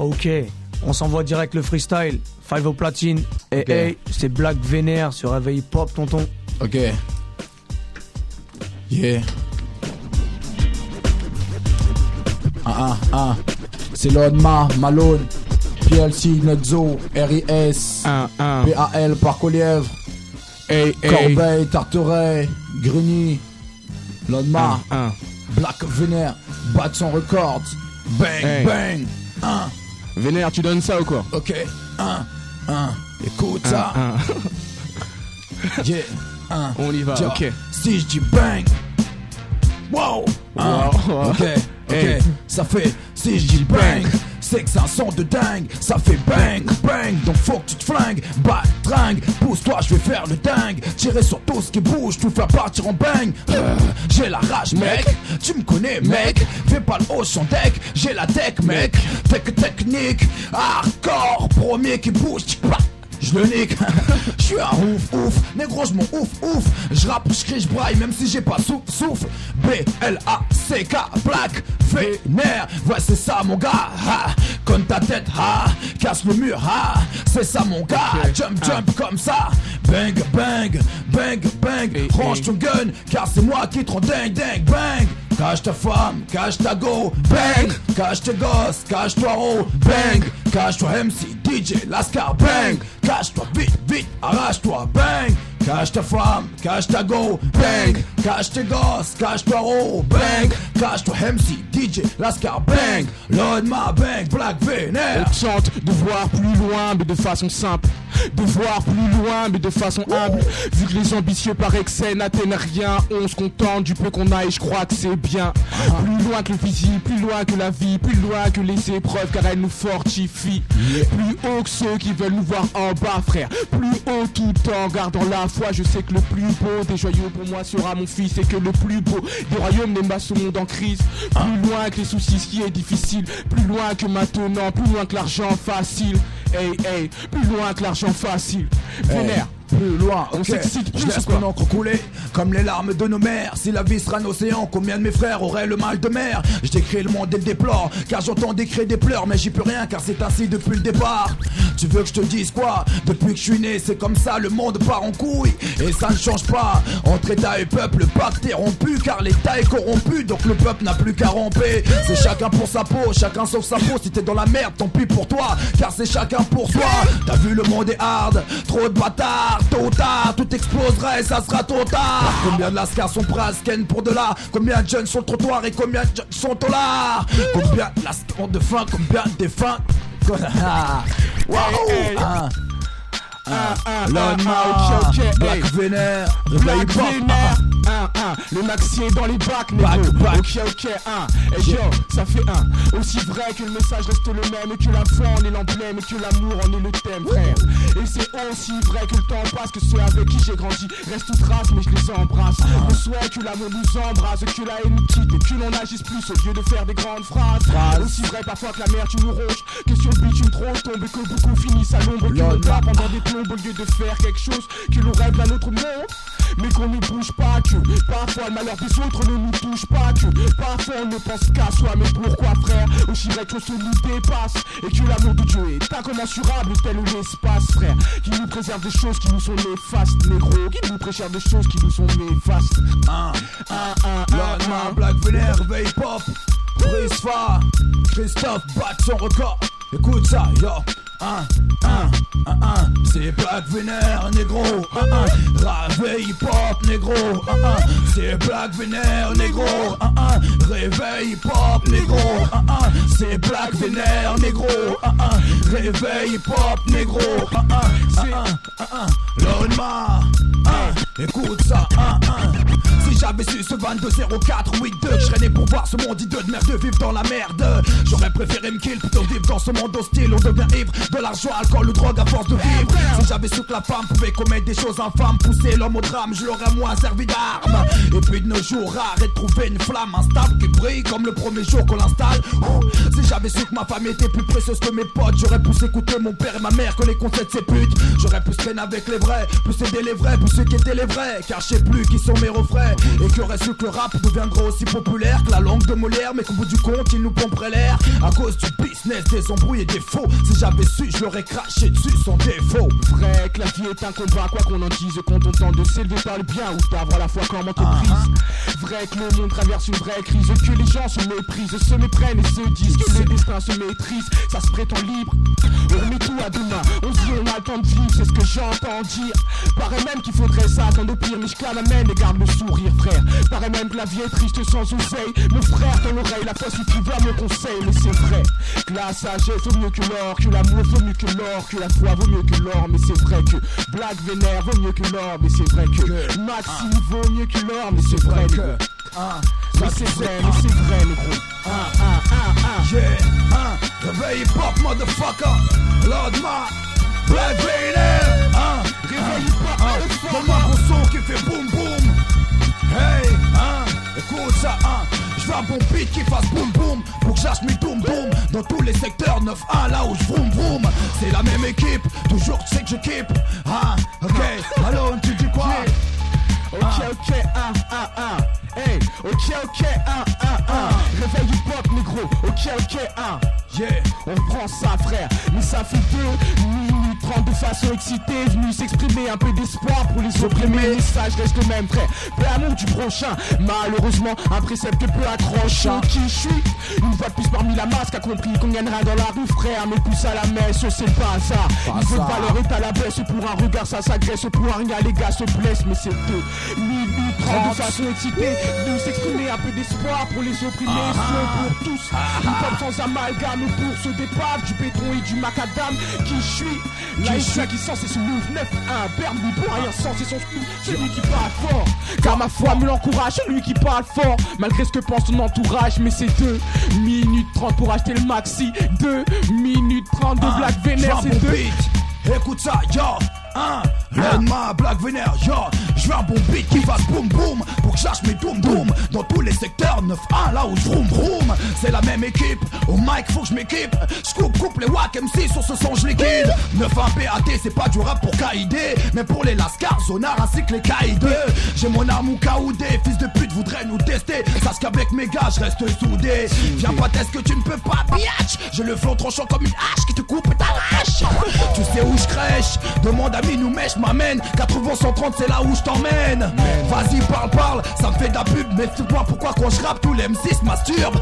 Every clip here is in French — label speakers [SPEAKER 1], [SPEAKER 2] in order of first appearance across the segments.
[SPEAKER 1] Ok, on s'envoie direct le freestyle. Five au platine. Et
[SPEAKER 2] Ok.
[SPEAKER 1] hey, c'est Black Vénère sur Réveil Pop, tonton.
[SPEAKER 2] Ok. Yeah. Ah ah ah. C'est Lodma, Malone, PLC, Nutzo, RIS,
[SPEAKER 1] 1, 1.
[SPEAKER 2] PAL, Parc aux Lièvres,
[SPEAKER 1] Hey, hey.
[SPEAKER 2] Corbeil, Tarteret, Grigny, Lodma,
[SPEAKER 1] 1, 1.
[SPEAKER 2] Black Vénère, Bat son record. Bang,
[SPEAKER 1] Hey.
[SPEAKER 2] bang. Un,
[SPEAKER 3] Vénère, tu donnes ça ou quoi
[SPEAKER 2] ok. Un, un. Écoute ça.
[SPEAKER 1] 1.
[SPEAKER 2] Yeah. Un.
[SPEAKER 3] On y va,
[SPEAKER 2] Tiens,
[SPEAKER 3] ok.
[SPEAKER 2] Si je dis bang. Wow.
[SPEAKER 3] Wow.
[SPEAKER 2] Ok, ok.
[SPEAKER 3] Hey.
[SPEAKER 2] Ça fait si je dis bang. C'est que c'est un son de dingue, ça fait bang, bang, donc faut que tu te flingues, bat, tringue, pousse-toi, je vais faire le dingue, tirer sur tout ce qui bouge, tout faire partir en bang, Euh, j'ai la rage mec, tu me connais mec, fais pas le haut son deck, j'ai la tech mec, tech technique, hardcore, premier qui bouge, pac, je le nique, je suis un ouf ouf, négro je m'en ouf ouf, je rappe, je crie, je braille même si j'ai pas sou souffle, B-L-A-C-K, Black, vénère, ouais c'est ça mon gars, ha, conne ta tête, ha, casse le mur, ha, c'est ça mon gars, jump jump comme ça, bang bang, bang bang,
[SPEAKER 3] Et-
[SPEAKER 2] range ton gun, car c'est moi qui te rends dingue dingue, bang, cache ta femme, cache ta go, bang, cache tes gosses, cache toi oh, bang, cache toi MC, DJ, Lascar, bang, cache toi vite, vite, arrache-toi, bang, cache ta femme, cache ta go, bang, cache tes gosses, cache toi oh, bang, cache toi MC, DJ, Lascar, bang, Lord ma bang, Black Vénère.
[SPEAKER 3] On chante de voir plus loin mais de façon simple. De voir plus loin mais de façon humble. Vu que les ambitieux par excès n'atteignent rien On se contente du peu qu'on a et je crois que c'est bien. Plus loin que le physique, plus loin que la vie Plus loin que les épreuves car elles nous fortifient. Plus haut que ceux qui veulent nous voir en bas frère. Plus haut tout en gardant la foi Je sais que le plus beau des joyaux pour moi sera mon fils Et que le plus beau des royaumes n'est pas ce monde en crise. Plus loin que les soucis ce qui est difficile. Plus loin que maintenant, plus loin que l'argent facile. Hey hey, plus loin que l'argent facile. Vénère
[SPEAKER 2] Plus loin,
[SPEAKER 3] On s'excite plus
[SPEAKER 2] Je laisse mon encre couler comme les larmes de nos mères. Si la vie sera un océan, combien de mes frères auraient le mal de mer? Je décris le monde et le déplore, car j'entends des cris, des pleurs, mais j'y peux rien, car c'est ainsi depuis le départ. Tu veux que je te dise quoi? Depuis que je suis né, c'est comme ça, le monde part en couille. Et ça ne change pas. Entre État et peuple, le pacte est rompu, car l'État est corrompu, donc le peuple n'a plus qu'à romper. C'est chacun pour sa peau, chacun sauf sa peau. Si t'es dans la merde, tant pis pour toi, car c'est chacun pour soi. T'as vu, le monde est hard, trop de bâtards, tôt ou tard, tout explosera et ça sera trop tard. Combien de lascars sont prêts à scan pour de là Combien de jeunes sont trottoirs et combien de jeunes sont au lard? Combien de lascars de faim, combien de défunts Waouh!
[SPEAKER 3] Lone Mouth,
[SPEAKER 2] Black Vénère,
[SPEAKER 3] le maxi est dans les bacs,
[SPEAKER 2] mais.
[SPEAKER 3] Ok, ok, Et hey, yo, ça fait 1. Aussi vrai que le message reste le même, et que la foi en est l'emblème, et que l'amour en est le thème, frère. Et c'est aussi vrai que le temps passe, que ceux avec qui j'ai grandi restent toute trace, mais je les embrasse. On souhaite que l'amour nous embrasse, que la haine nous quitte, et que l'on agisse plus au lieu de faire des grandes phrases. Aussi vrai parfois que la mer tu nous ronge, que sur le bitume trop tombe, et que beaucoup finissent à l'ombre, que l'on pendant des plombes au lieu de faire quelque chose, que l'on rêve d'un autre monde mais qu'on ne bouge pas que parfois le malheur des autres ne nous touche pas que parfois on ne pense qu'à soi mais pourquoi frère? Aussi vrai que se nous dépasse et que l'amour de Dieu est incommensurable tel l'espace frère qui nous préserve des choses qui nous sont néfastes négro qui nous préserve des choses qui nous sont néfastes.
[SPEAKER 2] Un,
[SPEAKER 3] un un un
[SPEAKER 2] Black Vénère, réveille pop. Prisfa, Christophe bat son record. Écoute ça, yo un, un, un, un, c'est Black Vénère, négro, un, un, réveille pop, négro, un, un, c'est Black Vénère, négro, réveille pop, négro, un, un, c'est Black Vénère, négro, réveille négro, un, un, un, un, un, un, Lodma, un, écoute ça, un, un, si j'avais su ce 22 04 8 2 Je né pour voir ce monde hideux de merde vivre dans la merde. J'aurais préféré me kill plutôt vivre dans ce monde hostile. On devient ivre de l'argent, alcool ou drogue à force de vivre. Si j'avais su que la femme pouvait commettre des choses infâmes Pousser l'homme au drame, je l'aurais moins servi d'arme. Et puis de nos jours, rare de trouver une flamme instable Qui brille comme le premier jour qu'on l'installe. Si j'avais su que ma femme était plus précieuse que mes potes J'aurais pu écouter mon père et ma mère que les conseils de ces putes J'aurais pu traîner avec les vrais, plus aider les vrais, plus ceux qui étaient les vrais Car je sais plus qui sont mes refrains Et aurait su que le rap deviendra aussi populaire que la langue de Molière Mais qu'au bout du compte, ils nous pomperaient l'air À cause du business, des embrouilles et des faux. Si j'avais su, je l'aurais craché dessus sans défaut.
[SPEAKER 3] Vrai que la vie est un combat, quoi qu'on en dise, quand on tente de s'élever par le bien ou d'avoir la foi comme entreprise. Vrai que le monde traverse une vraie crise, que les gens se méprisent, se méprennent et se disent que le destin se maîtrise, ça se prétend libre. On remet tout à demain, on se dit on a le temps de vivre, c'est ce que j'entends dire. Paraît même qu'il faudrait ça, attendre au pire, mais je la main et garde le sourire, frère. Paraît même que la vie est triste sans oseille. Mon frère, dans l'oreille, la fois si tu vas me conseille, mais c'est vrai. Que la sagesse vaut mieux que l'or, que l'amour vaut mieux que l'or, que la foi vaut mieux que l'or, mais c'est vrai que Black Vénère vaut mieux que l'or, mais c'est vrai que Maxime vaut mieux que l'or, mais c'est vrai que. Mais c'est vrai, mais c'est vrai, le gros.
[SPEAKER 2] hein, hein. Yeah, hein. Réveil pop, motherfucker. Lord ma. Black Vader. Hein. Réveil pop, hein. Donne-moi un gros son qui fait boum boum. Hey, hein. Écoute ça, hein. Je veux un bon beat qui fasse boum boum Pour que j'lâche mes boum boum Dans tous les secteurs 9-1 là où je vroom vroom C'est la même équipe, toujours tu sais que je keep Ah, ok, allô, tu dis quoi?
[SPEAKER 3] Ok, ok, un, un, un. Hey, ok, ok, un, un, un. Réveil hip hop, négro. Ok, ok, un.
[SPEAKER 2] Yeah,
[SPEAKER 3] On prend ça, frère. Mais ça fait deux minutes trente de façon excitée. Venu s'exprimer un peu d'espoir pour les opprimés. Le message reste le même, frère. Peu amour du prochain. Malheureusement, un précepte peu accrochant. Qui je suis? Une fois de plus parmi la masse, a compris qu'on gagnera dans la rue, frère. Mais pousse à la messe, c'est pas ça. Il veut valeur est à la baisse. Pour un regard, ça s'agresse. Pour un rien, les gars se blessent. Mais c'est deux trente de façon excitée. Venu s'exprimer un peu d'espoir pour les opprimés. Ceux pour tous. Une pop sans amalgame pour ce départ du béton et du macadam. Qui je suis Là, il suis qui sent, c'est ce move 9 1 Permis pour rien sans, c'est son scoop. Celui qui parle fort. Car ma foi me l'encourage, celui qui parle fort. Malgré ce que pense son entourage, mais c'est 2 minutes 30 pour acheter le maxi. 2 minutes 30 de Black Vénère,
[SPEAKER 2] un
[SPEAKER 3] c'est
[SPEAKER 2] bon
[SPEAKER 3] 2.
[SPEAKER 2] beat Écoute ça, yo Hein, ma Black Vénère, yo Je veux un bon beat qui fasse boum boum Pour que j'lâche mes doum doum. Dans tous les secteurs 9-1 là où je vroom C'est la même équipe Au mic faut que je m'équipe. J'coupe coupe les wack MC sur ce son je liquide. 9-1 PAT c'est pas du rap pour KID Mais pour les Lascars, Sonar ainsi que les KID J'ai mon arme ou KOD Fils de pute voudrait nous tester. Sache qu'avec mes gars je reste soudé. Viens pas test que tu ne peux pas biatch J'ai le flot tranchant comme une hache qui te coupe et t'arrache Tu sais où je crèche Demande à Minou Mèche m'amène. 80 130 c'est là où je t'emmène Vas-y parle parle Ça me fait de la pub mais c'est toi pourquoi quand je rappe tous les M6 masturbent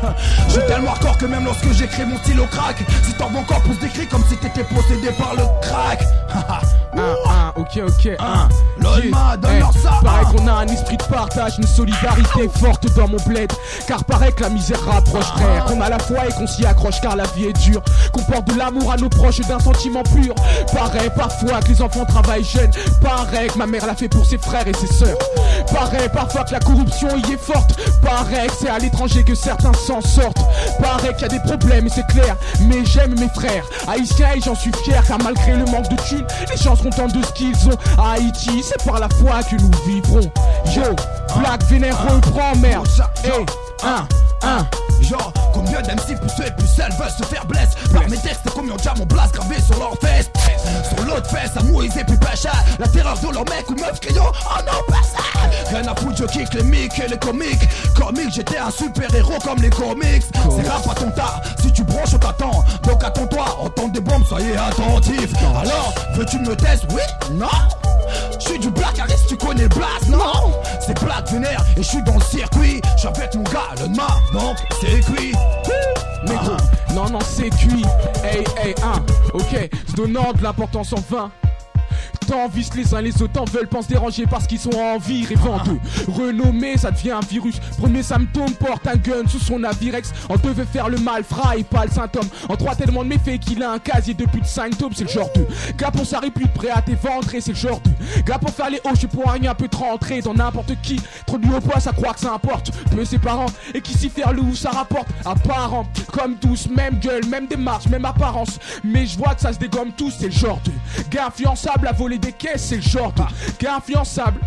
[SPEAKER 2] Je suis tellement hardcore que même lorsque j'écris mon stylo craque Si t'en veux encore pousse des cris comme si t'étais possédé par le crack
[SPEAKER 3] Un, un, ok, ok, un.
[SPEAKER 2] Lolma, donne-leur
[SPEAKER 3] Eh,
[SPEAKER 2] ça, un.
[SPEAKER 3] qu'on a un esprit de partage, une solidarité forte dans mon bled. Car paraît que la misère rapproche, frère. Qu'on a la foi et qu'on s'y accroche car la vie est dure. Qu'on porte de l'amour à nos proches et d'un sentiment pur. Paraît parfois que les enfants travaillent jeunes. Paraît que ma mère l'a fait pour ses frères et ses sœurs. Paraît parfois que la corruption y est forte. Paraît que c'est à l'étranger que certains s'en sortent. Paraît qu'il y a des problèmes et c'est clair. Mais j'aime mes frères. Haïtiens et j'en suis fier car malgré le manque de thunes, les gens se contentent de ce qu'ils ont. À Haïti, c'est par la foi que nous vivrons. Yo, Black Vénère reprend merde. Hey, un, un.
[SPEAKER 2] Genre, combien d'MC plus et plus elles veulent se faire blesse. Par mes textes, combien déjà mon blast gravé sur leur fesse Sur l'autre fesse, à et puis Pacha La terreur de leur mec ou meuf criant Oh non, pas ça. Rien à foutre, je kick les mics et les comiques. Comique, j'étais un super héros comme les comics. C'est rap à ton tas, si tu branches, on t'attend. Donc attends-toi, entends des bombes, soyez attentifs. Alors, veux-tu me tester? Oui? Non? Je suis du Black Harris, tu connais le blast, non? C'est Black Vénère et je suis dans le circuit. Je avec mon gars, le donc c'est cuit.
[SPEAKER 3] Mais gros, non, non, c'est cuit. Hey, hey, un, ok, se donnant de l'importance en vain. T'envies les uns les autres en veulent, pensent déranger parce qu'ils sont en vie, rêvant de renommer, ça devient un virus. Premier symptôme, porte un gun sous son avirex. On te veut faire le mal, fry, pas le symptôme. En trois tellement de méfaits qu'il a un casier de plus de 5 tomes, c'est le genre de gars pour s'arrêter plus prêt à tes ventres et c'est le genre de gars pour faire les hauts, je pour rien peut te rentrer dans n'importe qui. Trop du haut poids, ça croit que ça importe. Peu ses parents et qui s'y faire loup, ça rapporte. Apparent, comme tous, même gueule, même démarche, même apparence. Mais je vois que ça se dégomme tous, c'est le genre de gars influençable à voler des caisses, c'est le genre de gars influençable.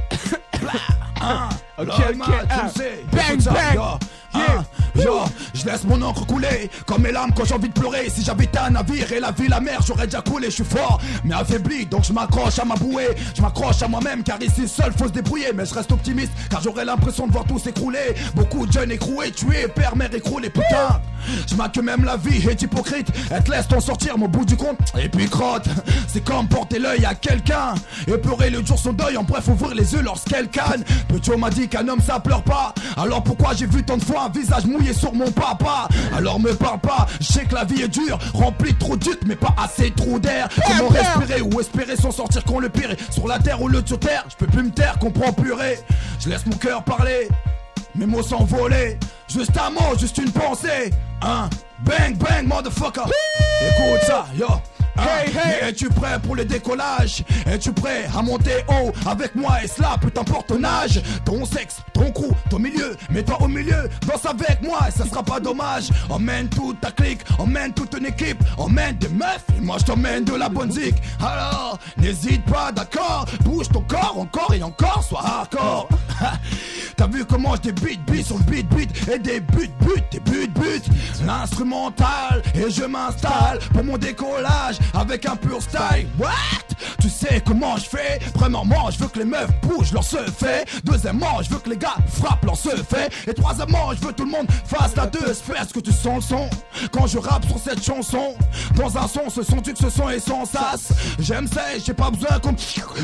[SPEAKER 2] Hein,
[SPEAKER 3] Ok, ah. Bang, bang.
[SPEAKER 2] yo. Hein, yo, je laisse mon encre couler comme mes larmes quand j'ai envie de pleurer. Si j'habitais un navire et la vie, la mer, j'aurais déjà coulé. Je suis fort, mais affaibli, donc je m'accroche à ma bouée. Je m'accroche à moi-même, car ici seul faut se débrouiller. Mais je reste optimiste, car j'aurais l'impression de voir tout s'écrouler. Beaucoup de jeunes écroués, tués, père, mère écroulés, putain. Je que même la vie est hypocrite. Elle te laisse t'en sortir, mon bout du compte. Et puis crotte, c'est comme porter l'œil à quelqu'un. Et pleurer le jour son deuil, en bref, ouvrir les yeux lorsqu'elle canne. Petit m'a dit qu'un homme ça pleure pas. Alors pourquoi j'ai vu tant de fois un visage mouillé sur mon Alors me parle pas, je sais que la vie est dure, remplie de trop de mais pas assez de trous d'air. Comment respirer ou espérer s'en sortir qu'on le pire Sur la terre ou le sur terre, je peux plus me taire, comprends purée. Je laisse mon cœur parler, mes mots s'envoler. Juste un mot, juste une pensée. Un bang bang motherfucker. Écoute ça, yo. Hey, hey. Es-tu prêt pour le décollage? Es-tu prêt à monter haut avec moi? Et cela peu importe ton âge. Ton sexe, ton crew, ton milieu Mets-toi au milieu, danse avec moi et ça sera pas dommage. Emmène toute ta clique, emmène toute une équipe Emmène des meufs et moi je t'emmène de la bonne zik. Alors, n'hésite pas d'accord? Bouge ton corps encore et encore, sois hardcore T'as vu comment je débite, beat sur le beat, beat Et des buts, buts, des buts, buts L'instrumental et je m'installe pour mon décollage avec un pur style. What? Tu sais comment je fais? Premièrement, je veux que les meufs bougent leur se fait. Deuxièmement, je veux que les gars frappent leur se fait. Et troisièmement, je veux que tout le monde fasse la deux. Est-ce que tu sens le son quand je rappe sur cette chanson? Dans un son, ce son, tu que ce son est sans sas. J'aime ça, j'ai pas besoin qu'on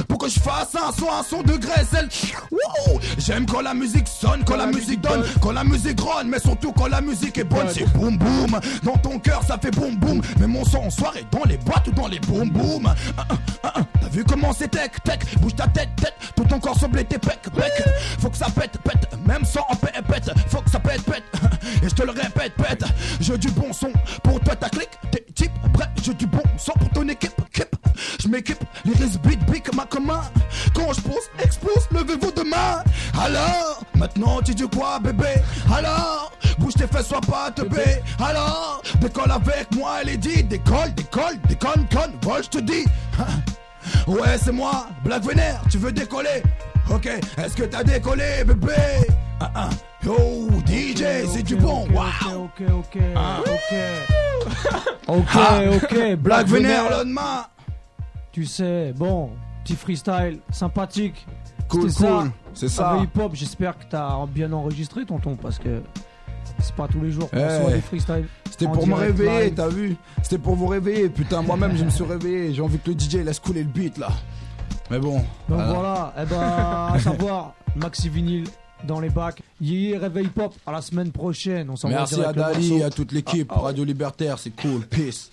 [SPEAKER 2] pour que je fasse un son, un son de graisse. J'aime quand la musique sonne, quand la musique donne, quand la musique ronne, mais surtout quand la musique est bonne. C'est boum boum. Dans ton cœur, ça fait boum boum. Mais mon son en soirée dans les boîte ou dans les boum boum. T'as vu comment c'est tech tech Bouge ta tête tête, tout ton corps semble tes pec pec. Faut que ça pète pète, même sans en pète pète. Faut que ça pète pète. Et je te le répète pète. Je du bon son Alors, maintenant tu dis quoi bébé? Alors, bouge tes fesses, sois pas te bé. Alors, décolle avec moi, elle est dit. Décolle, décolle, déconne, conne, vol, je te dis. Ouais, c'est moi, Black Vénère, tu veux décoller? Ok, est-ce que t'as décollé, bébé? Ah, ah. Yo, DJ, c'est du bon,
[SPEAKER 1] waouh Ok, ok, ok, ah. ok. ok, ok,
[SPEAKER 2] Black Vénère le demain.
[SPEAKER 1] Tu sais, bon, petit freestyle sympathique.
[SPEAKER 2] Cool, cool, c'est ça.
[SPEAKER 1] hip-hop, j'espère que t'as bien enregistré, tonton, parce que c'est pas tous les jours qu'on hey. des freestyles.
[SPEAKER 2] C'était pour me réveiller, t'as vu C'était pour vous réveiller. Putain, moi-même, je me suis réveillé. J'ai envie que le DJ laisse couler le beat là. Mais bon.
[SPEAKER 1] Donc voilà, eh ben, à savoir, Maxi Vinyl dans les bacs. Yé, réveil pop à la semaine prochaine. On
[SPEAKER 2] Merci à Dali, à toute l'équipe. Ah, ah Radio Libertaire, c'est cool. Peace.